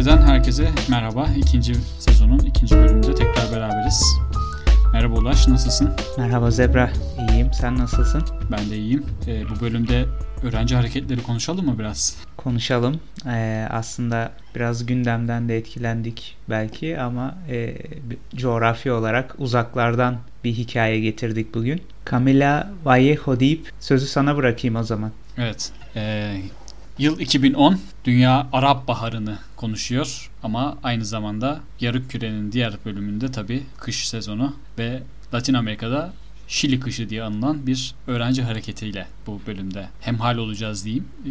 Caddeden herkese merhaba. İkinci sezonun ikinci bölümünde tekrar beraberiz. Merhaba Ulaş, nasılsın? Merhaba Zebra, iyiyim. Sen nasılsın? Ben de iyiyim. Ee, bu bölümde öğrenci hareketleri konuşalım mı biraz? Konuşalım. Ee, aslında biraz gündemden de etkilendik belki ama e, coğrafi olarak uzaklardan bir hikaye getirdik bugün. Camila Vallejo deyip sözü sana bırakayım o zaman. Evet. E, yıl 2010 Dünya Arap Baharı'nı konuşuyor ama aynı zamanda yarık kürenin diğer bölümünde tabi kış sezonu ve Latin Amerika'da Şili kışı diye anılan bir öğrenci hareketiyle bu bölümde hemhal olacağız diyeyim. Ee,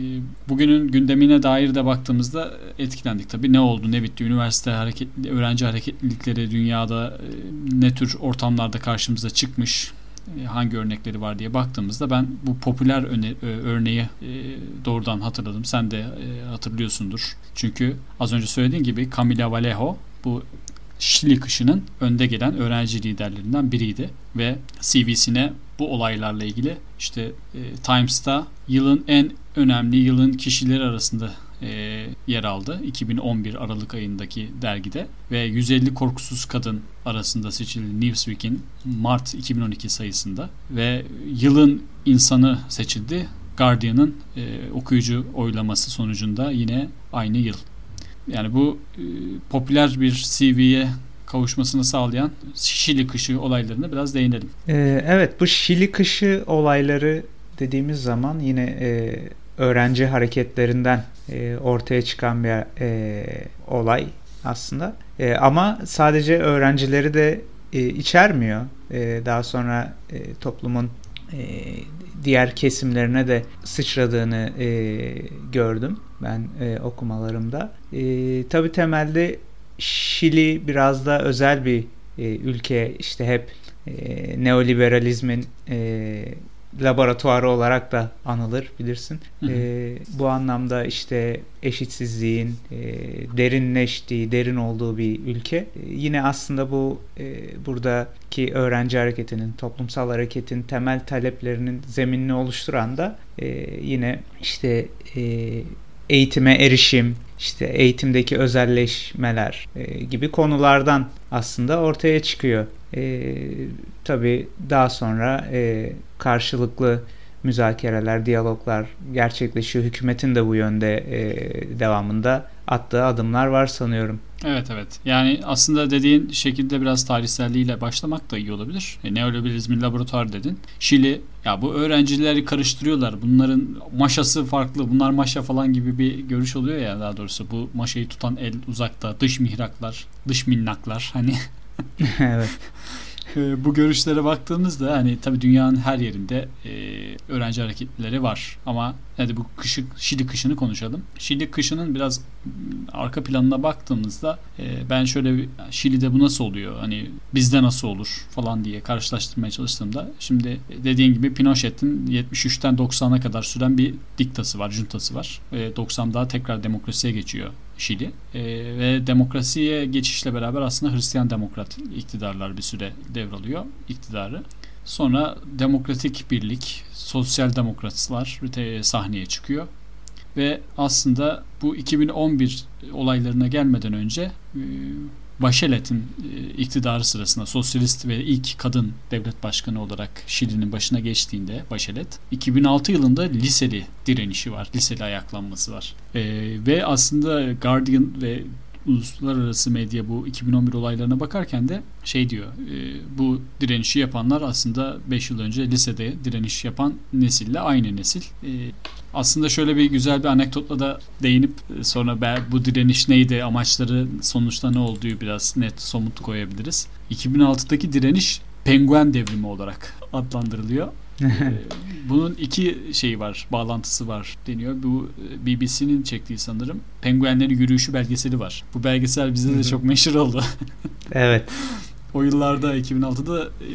bugünün gündemine dair de baktığımızda etkilendik tabii. Ne oldu, ne bitti, üniversite hareket, öğrenci hareketlilikleri dünyada e, ne tür ortamlarda karşımıza çıkmış, e, hangi örnekleri var diye baktığımızda ben bu popüler e, örneği doğrudan hatırladım. Sen de hatırlıyorsundur. Çünkü az önce söylediğin gibi Camila Vallejo bu Şili kışının önde gelen öğrenci liderlerinden biriydi ve CV'sine bu olaylarla ilgili işte e, Times'ta yılın en önemli yılın kişileri arasında e, yer aldı. 2011 Aralık ayındaki dergide ve 150 korkusuz kadın arasında seçildi Newsweek'in Mart 2012 sayısında ve yılın insanı seçildi. Guardian'ın e, okuyucu oylaması sonucunda yine aynı yıl. Yani bu e, popüler bir CV'ye kavuşmasını sağlayan Şili kışı olaylarına biraz değinelim. Ee, evet bu Şili kışı olayları dediğimiz zaman yine e, öğrenci hareketlerinden e, ortaya çıkan bir e, olay aslında. E, ama sadece öğrencileri de e, içermiyor. E, daha sonra e, toplumun e, diğer kesimlerine de sıçradığını e, gördüm ben e, okumalarımda. E, tabii temelde Şili biraz da özel bir e, ülke işte hep e, neoliberalizmin e, laboratuvarı olarak da anılır bilirsin. Hı hı. E, bu anlamda işte eşitsizliğin e, derinleştiği, derin olduğu bir ülke. E, yine aslında bu e, buradaki öğrenci hareketinin, toplumsal hareketin temel taleplerinin zeminini oluşturan da e, yine işte e, eğitime erişim, işte eğitimdeki özelleşmeler e, gibi konulardan aslında ortaya çıkıyor. E, tabii daha sonra e, karşılıklı müzakereler, diyaloglar gerçekleşiyor. Hükümetin de bu yönde e, devamında attığı adımlar var sanıyorum. Evet evet. Yani aslında dediğin şekilde biraz tarihselliğiyle başlamak da iyi olabilir. E, neoliberalizmin laboratuvar dedin. Şili ya bu öğrencileri karıştırıyorlar. Bunların maşası farklı. Bunlar maşa falan gibi bir görüş oluyor ya daha doğrusu. Bu maşayı tutan el uzakta. Dış mihraklar, dış minnaklar hani. evet. Ee, bu görüşlere baktığımızda hani tabii dünyanın her yerinde e, öğrenci hareketleri var ama hadi bu kışı, Şili kışını konuşalım. Şili kışının biraz arka planına baktığımızda e, ben şöyle bir, Şili'de bu nasıl oluyor? Hani bizde nasıl olur falan diye karşılaştırmaya çalıştığımda şimdi dediğin gibi Pinochet'in 73'ten 90'a kadar süren bir diktası var, juntası var. E, 90'da tekrar demokrasiye geçiyor Şili. E, ve demokrasiye geçişle beraber aslında Hristiyan demokrat iktidarlar bir süre devralıyor iktidarı. Sonra Demokratik Birlik, Sosyal Demokratlar sahneye çıkıyor. Ve aslında bu 2011 olaylarına gelmeden önce e, Bachelet'in e, iktidarı sırasında sosyalist ve ilk kadın devlet başkanı olarak Şili'nin başına geçtiğinde Bachelet 2006 yılında liseli direnişi var. Liseli ayaklanması var. E, ve aslında Guardian ve uluslararası medya bu 2011 olaylarına bakarken de şey diyor e, bu direnişi yapanlar aslında 5 yıl önce lisede direniş yapan nesille aynı nesil. E, aslında şöyle bir güzel bir anekdotla da değinip e, sonra bu direniş neydi amaçları sonuçta ne olduğu biraz net somut koyabiliriz. 2006'daki direniş penguen devrimi olarak adlandırılıyor. Ee, bunun iki şeyi var, bağlantısı var deniyor. Bu e, BBC'nin çektiği sanırım. Penguenlerin yürüyüşü belgeseli var. Bu belgesel bizde de çok meşhur oldu. evet. O yıllarda 2006'da e,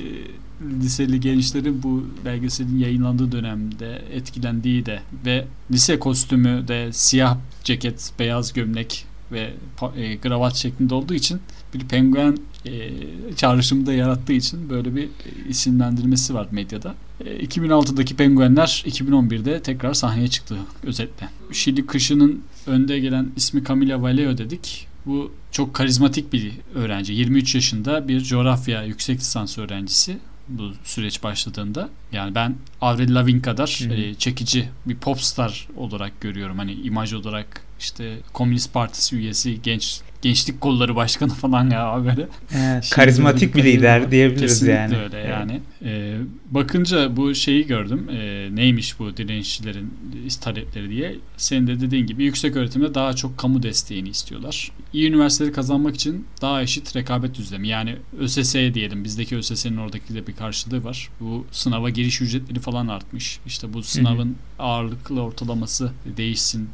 liseli gençlerin bu belgeselin yayınlandığı dönemde etkilendiği de ve lise kostümü de siyah ceket, beyaz gömlek ve e, gravat şeklinde olduğu için bir penguen e, çağrışımı da yarattığı için böyle bir isimlendirmesi var medyada. E, 2006'daki penguenler 2011'de tekrar sahneye çıktı özetle. Şili kışının önde gelen ismi Camila Valeo dedik. Bu çok karizmatik bir öğrenci. 23 yaşında bir coğrafya yüksek lisans öğrencisi bu süreç başladığında. Yani ben Avril Lavigne kadar e, çekici bir popstar olarak görüyorum. Hani imaj olarak işte Komünist Partisi üyesi, genç gençlik kolları başkanı falan ya böyle. Ee, karizmatik bir lider diyebiliriz Kesinlikle yani. öyle yani. Ee, bakınca bu şeyi gördüm. Ee, neymiş bu direnişçilerin talepleri diye. Senin de dediğin gibi yüksek öğretimde daha çok kamu desteğini istiyorlar. İyi üniversiteleri kazanmak için daha eşit rekabet düzlemi. Yani ÖSS'ye diyelim. Bizdeki ÖSS'nin oradaki de bir karşılığı var. Bu sınava giriş ücretleri falan artmış. İşte bu sınavın hı hı. ağırlıklı ortalaması değişsin.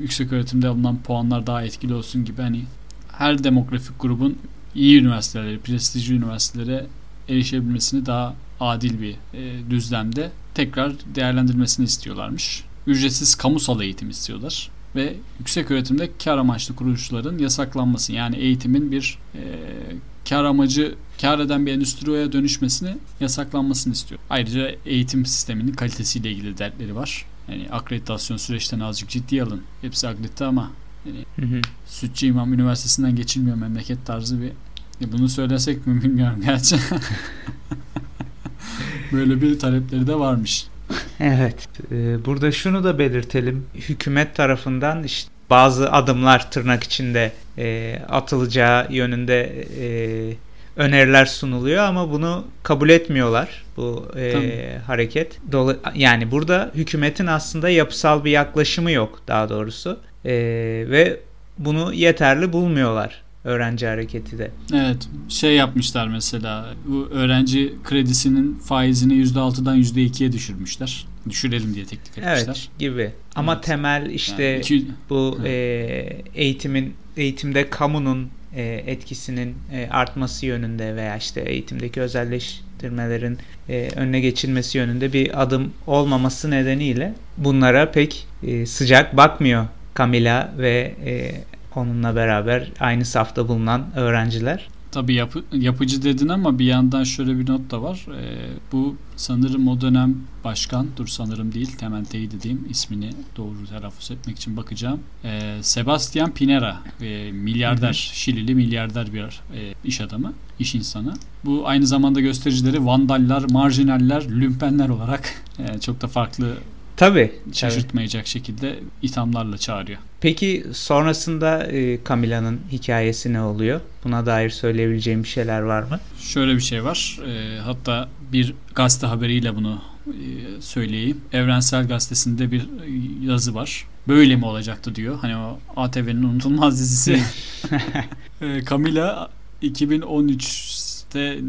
Yüksek öğretimde alınan puanlar daha etkili olsun gibi hani her demografik grubun iyi üniversitelere, prestijli üniversitelere erişebilmesini daha adil bir e, düzlemde tekrar değerlendirmesini istiyorlarmış. Ücretsiz kamusal eğitim istiyorlar ve yüksek öğretimde kar amaçlı kuruluşların yasaklanması yani eğitimin bir e, kar amacı kar eden bir endüstriye dönüşmesini yasaklanmasını istiyor. Ayrıca eğitim sisteminin kalitesiyle ilgili dertleri var. Yani akreditasyon süreçten azıcık ciddi alın. Hepsi akredite ama yani hı hı. Sütçü İmam Üniversitesi'nden geçilmiyor memleket tarzı bir ya bunu söylesek mi bilmiyorum gerçi. Böyle bir talepleri de varmış. Evet. E, burada şunu da belirtelim. Hükümet tarafından işte bazı adımlar tırnak içinde e, atılacağı yönünde e, öneriler sunuluyor ama bunu kabul etmiyorlar bu e, hareket. Dolu yani burada hükümetin aslında yapısal bir yaklaşımı yok daha doğrusu e, ve bunu yeterli bulmuyorlar öğrenci hareketi de. Evet şey yapmışlar mesela bu öğrenci kredisinin faizini %6'dan %2'ye düşürmüşler. Düşürelim diye teklif etmişler. Evet gibi ama evet. temel işte yani iki... bu e, eğitimin eğitimde kamunun e, etkisinin e, artması yönünde veya işte eğitimdeki özelleştirmelerin e, önüne geçilmesi yönünde bir adım olmaması nedeniyle bunlara pek e, sıcak bakmıyor Camila ve e, onunla beraber aynı safta bulunan öğrenciler. Tabii yapı, yapıcı dedin ama bir yandan şöyle bir not da var. Ee, bu sanırım o dönem başkan, dur sanırım değil, Temel dediğim ismini doğru telaffuz etmek için bakacağım. Ee, Sebastian Pinera, e, milyarder, hı hı. Şilili milyarder bir e, iş adamı, iş insanı. Bu aynı zamanda göstericileri vandaller, marjinaller, lümpenler olarak e, çok da farklı Tabii. Şaşırtmayacak tabii. şekilde ithamlarla çağırıyor. Peki sonrasında e, Camila'nın hikayesi ne oluyor? Buna dair söyleyebileceğim bir şeyler var mı? Şöyle bir şey var. E, hatta bir gazete haberiyle bunu e, söyleyeyim. Evrensel Gazetesi'nde bir yazı var. Böyle mi olacaktı diyor. Hani o ATV'nin unutulmaz dizisi. e, Camila 2013 işte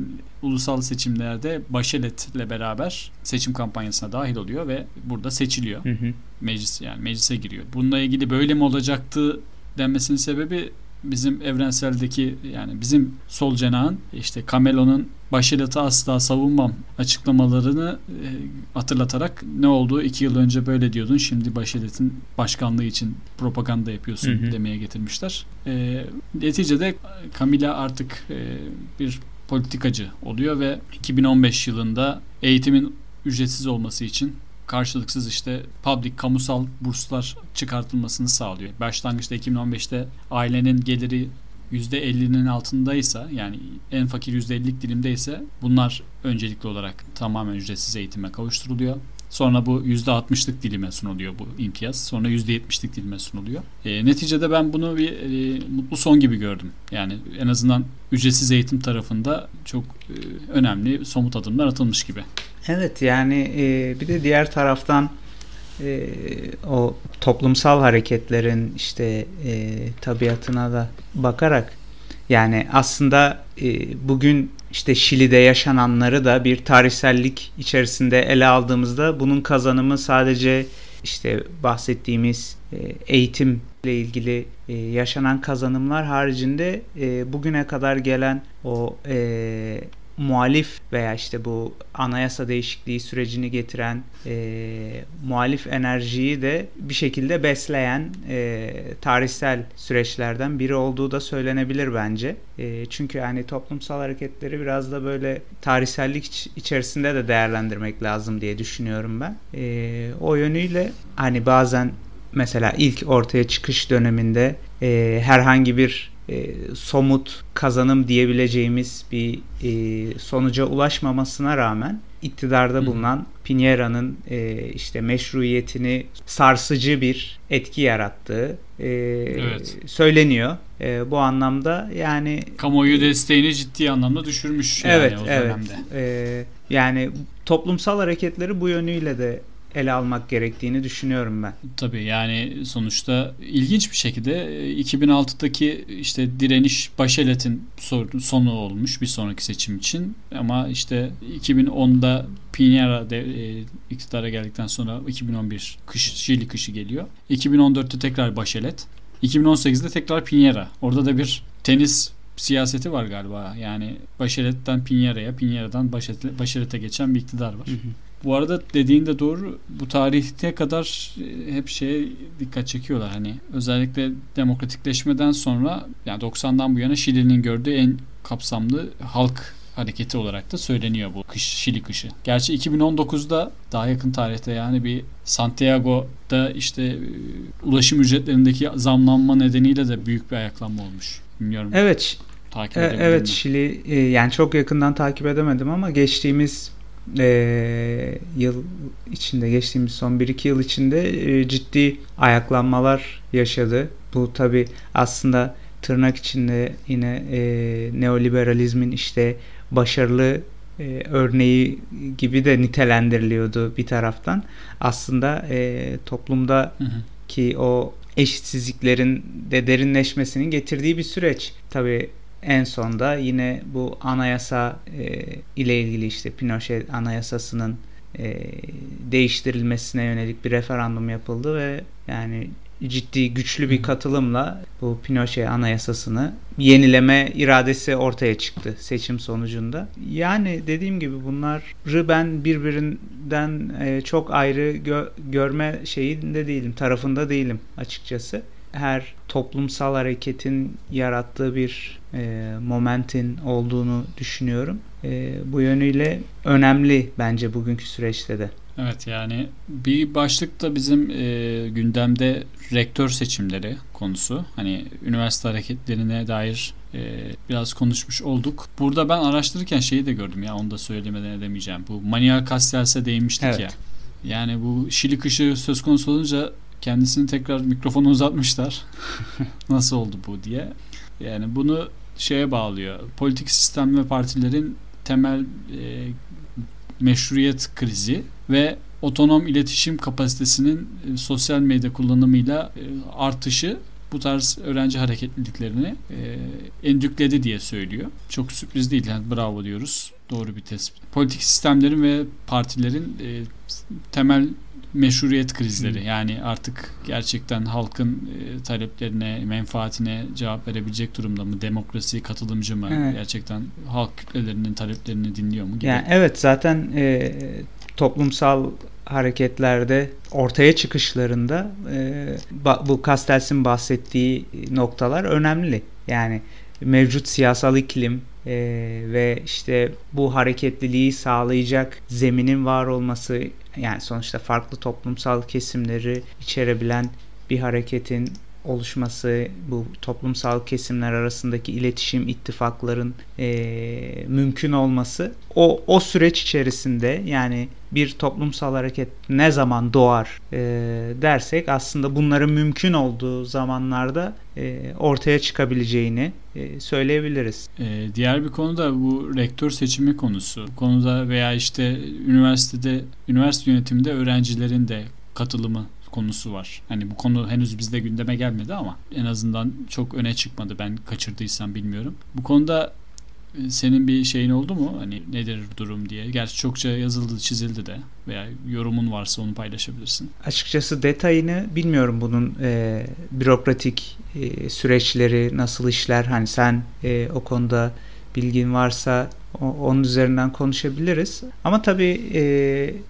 ulusal seçimlerde Bachelet'le beraber seçim kampanyasına dahil oluyor ve burada seçiliyor. Hı hı. Meclis yani meclise giriyor. Bununla ilgili böyle mi olacaktı denmesinin sebebi bizim evrenseldeki yani bizim sol cenahın işte Camelo'nun Bachelet'i asla savunmam açıklamalarını e, hatırlatarak ne oldu iki yıl önce böyle diyordun şimdi Bachelet'in başkanlığı için propaganda yapıyorsun hı hı. demeye getirmişler. E, neticede Camila artık e, bir politikacı oluyor ve 2015 yılında eğitimin ücretsiz olması için karşılıksız işte public kamusal burslar çıkartılmasını sağlıyor. Başlangıçta 2015'te ailenin geliri %50'nin altındaysa yani en fakir %50'lik dilimdeyse bunlar öncelikli olarak tamamen ücretsiz eğitime kavuşturuluyor. Sonra bu %60'lık dilime sunuluyor bu imtiyaz. Sonra %70'lik dilime sunuluyor. E, neticede ben bunu bir e, mutlu son gibi gördüm. Yani en azından ücretsiz eğitim tarafında çok e, önemli somut adımlar atılmış gibi. Evet yani e, bir de diğer taraftan e, o toplumsal hareketlerin işte e, tabiatına da bakarak yani aslında e, bugün işte Şili'de yaşananları da bir tarihsellik içerisinde ele aldığımızda bunun kazanımı sadece işte bahsettiğimiz e, eğitimle ilgili e, yaşanan kazanımlar haricinde e, bugüne kadar gelen o muhalif veya işte bu anayasa değişikliği sürecini getiren e, muhalif enerjiyi de bir şekilde besleyen e, tarihsel süreçlerden biri olduğu da söylenebilir bence. E, çünkü yani toplumsal hareketleri biraz da böyle tarihsellik içerisinde de değerlendirmek lazım diye düşünüyorum ben. E, o yönüyle hani bazen mesela ilk ortaya çıkış döneminde e, herhangi bir e, somut kazanım diyebileceğimiz bir e, sonuca ulaşmamasına rağmen iktidarda bulunan Piñera'nın e, işte meşruiyetini sarsıcı bir etki yarattığı e, evet. söyleniyor. E, bu anlamda yani kamuoyu desteğini ciddi anlamda düşürmüş yani evet, o evet. dönemde. E, yani toplumsal hareketleri bu yönüyle de ele almak gerektiğini düşünüyorum ben. Tabii yani sonuçta ilginç bir şekilde 2006'daki e, işte direniş Başelet'in sonu olmuş bir sonraki seçim için ama işte 2010'da Piñera de, e, iktidara geldikten sonra 2011 kış Şili kışı geliyor. 2014'te tekrar Başelet. 2018'de tekrar Piñera. Orada da bir tenis siyaseti var galiba. Yani Başelet'ten Piñera'ya, Piñera'dan Başelet'e geçen bir iktidar var. Hı hı. Bu arada dediğin de doğru. Bu tarihte kadar e, hep şeye dikkat çekiyorlar. Hani özellikle demokratikleşmeden sonra yani 90'dan bu yana Şili'nin gördüğü en kapsamlı halk hareketi olarak da söyleniyor bu kış Şili kışı. Gerçi 2019'da daha yakın tarihte yani bir Santiago'da işte e, ulaşım ücretlerindeki zamlanma nedeniyle de büyük bir ayaklanma olmuş. Bilmiyorum. Evet. Takip e, evet mi? Şili yani çok yakından takip edemedim ama geçtiğimiz e, yıl içinde geçtiğimiz son 1-2 yıl içinde e, ciddi ayaklanmalar yaşadı. Bu tabi aslında tırnak içinde yine e, neoliberalizmin işte başarılı e, örneği gibi de nitelendiriliyordu bir taraftan. Aslında e, toplumda ki o eşitsizliklerin de derinleşmesinin getirdiği bir süreç. Tabi en sonda yine bu anayasa e, ile ilgili işte Pinochet anayasasının e, değiştirilmesine yönelik bir referandum yapıldı ve yani ciddi güçlü bir katılımla bu Pinochet anayasasını yenileme iradesi ortaya çıktı seçim sonucunda. Yani dediğim gibi bunları ben birbirinden e, çok ayrı gö- görme şeyinde değilim, tarafında değilim açıkçası her toplumsal hareketin yarattığı bir e, momentin olduğunu düşünüyorum. E, bu yönüyle önemli bence bugünkü süreçte de. Evet yani bir başlık da bizim e, gündemde rektör seçimleri konusu. Hani üniversite hareketlerine dair e, biraz konuşmuş olduk. Burada ben araştırırken şeyi de gördüm ya onu da söylemeden edemeyeceğim. Bu Manuel Castells'e değinmiştik evet. ya. Yani bu Şili kışı söz konusu olunca kendisini tekrar mikrofonu uzatmışlar. Nasıl oldu bu diye. Yani bunu şeye bağlıyor. Politik sistem ve partilerin temel e, meşruiyet krizi ve otonom iletişim kapasitesinin e, sosyal medya kullanımıyla e, artışı bu tarz öğrenci hareketliliklerini e, endükledi diye söylüyor. Çok sürpriz değil. Yani bravo diyoruz. Doğru bir tespit. Politik sistemlerin ve partilerin e, temel meşruiyet krizleri. Yani artık gerçekten halkın e, taleplerine, menfaatine cevap verebilecek durumda mı? Demokrasi katılımcı mı? Evet. Gerçekten halk kütlelerinin taleplerini dinliyor mu? Gibi. Yani evet zaten e, toplumsal hareketlerde ortaya çıkışlarında e, bu Castells'in bahsettiği noktalar önemli. Yani mevcut siyasal iklim e, ve işte bu hareketliliği sağlayacak zeminin var olması yani sonuçta farklı toplumsal kesimleri içerebilen bir hareketin oluşması, bu toplumsal kesimler arasındaki iletişim, ittifakların e, mümkün olması o o süreç içerisinde yani bir toplumsal hareket ne zaman doğar e, dersek aslında bunların mümkün olduğu zamanlarda e, ortaya çıkabileceğini e, söyleyebiliriz. E, diğer bir konu da bu rektör seçimi konusu. Bu konuda veya işte üniversitede üniversite yönetiminde öğrencilerin de katılımı konusu var. Hani bu konu henüz bizde gündeme gelmedi ama en azından çok öne çıkmadı. Ben kaçırdıysam bilmiyorum. Bu konuda e, senin bir şeyin oldu mu? Hani nedir durum diye. Gerçi çokça yazıldı, çizildi de veya yorumun varsa onu paylaşabilirsin. Açıkçası detayını bilmiyorum bunun e, bürokratik e, süreçleri nasıl işler. Hani sen e, o konuda bilgin varsa onun üzerinden konuşabiliriz. Ama tabii e,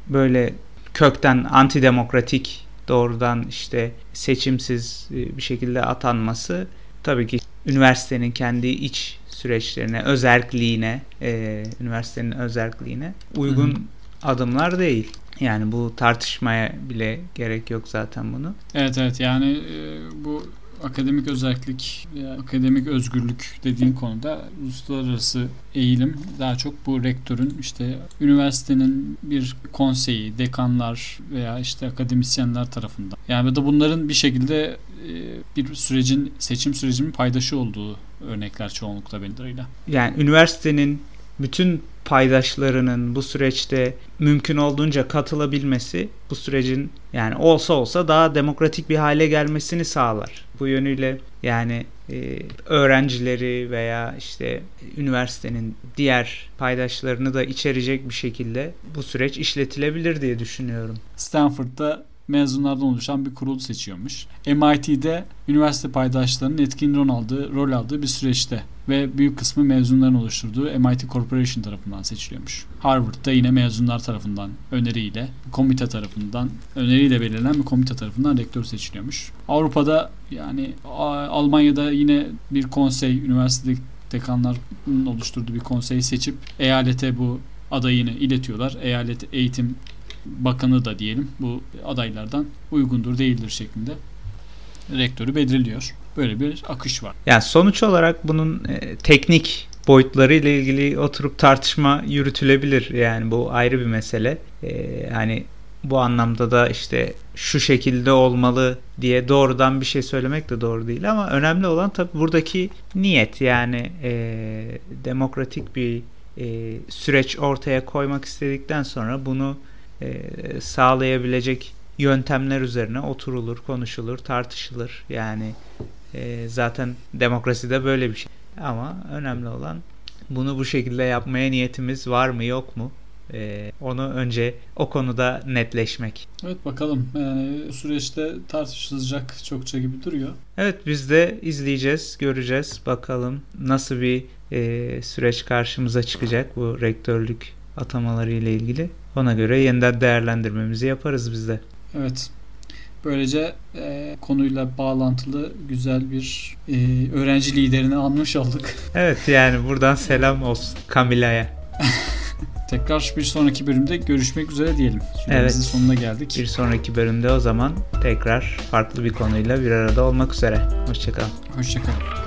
böyle kökten antidemokratik doğrudan işte seçimsiz e, bir şekilde atanması tabii ki üniversitenin kendi iç süreçlerine, özerkliğine, e, üniversitenin özerkliğine uygun Hı-hı. adımlar değil. Yani bu tartışmaya bile gerek yok zaten bunu. Evet evet yani e, bu akademik özellik, akademik özgürlük dediğin konuda uluslararası eğilim daha çok bu rektörün işte üniversitenin bir konseyi, dekanlar veya işte akademisyenler tarafından. Yani da bunların bir şekilde e, bir sürecin seçim sürecinin paydaşı olduğu örnekler çoğunlukla benim Yani üniversitenin bütün paydaşlarının bu süreçte mümkün olduğunca katılabilmesi bu sürecin yani olsa olsa daha demokratik bir hale gelmesini sağlar. Bu yönüyle yani e, öğrencileri veya işte üniversitenin diğer paydaşlarını da içerecek bir şekilde bu süreç işletilebilir diye düşünüyorum. Stanford'da mezunlardan oluşan bir kurul seçiyormuş. MIT'de üniversite paydaşlarının etkin rol aldığı, rol aldığı bir süreçte ve büyük kısmı mezunların oluşturduğu MIT Corporation tarafından seçiliyormuş. Harvard'da yine mezunlar tarafından öneriyle, komite tarafından, öneriyle belirlenen bir komite tarafından rektör seçiliyormuş. Avrupa'da yani Almanya'da yine bir konsey, üniversite dekanların oluşturduğu bir konseyi seçip eyalete bu adayını iletiyorlar. Eyalet eğitim bakanı da diyelim bu adaylardan uygundur değildir şeklinde rektörü belirliyor. Böyle bir akış var. Yani sonuç olarak bunun e, teknik boyutları ile ilgili oturup tartışma yürütülebilir. Yani bu ayrı bir mesele. E, hani bu anlamda da işte şu şekilde olmalı diye doğrudan bir şey söylemek de doğru değil ama önemli olan tabii buradaki niyet yani e, demokratik bir e, süreç ortaya koymak istedikten sonra bunu e, sağlayabilecek yöntemler üzerine oturulur, konuşulur, tartışılır. Yani e, zaten demokraside böyle bir şey. Ama önemli olan bunu bu şekilde yapmaya niyetimiz var mı yok mu? Ee, onu önce o konuda netleşmek. Evet bakalım. Yani süreçte tartışılacak çokça gibi duruyor. Evet biz de izleyeceğiz, göreceğiz. Bakalım nasıl bir e, süreç karşımıza çıkacak bu rektörlük atamaları ile ilgili. Ona göre yeniden değerlendirmemizi yaparız biz de. Evet. Böylece e, konuyla bağlantılı güzel bir e, öğrenci liderini anmış olduk. Evet yani buradan selam olsun Camila'ya. Tekrar bir sonraki bölümde görüşmek üzere diyelim. Süremizin evet. sonuna geldik. Bir sonraki bölümde o zaman tekrar farklı bir konuyla bir arada olmak üzere. Hoşçakalın. Hoşçakalın.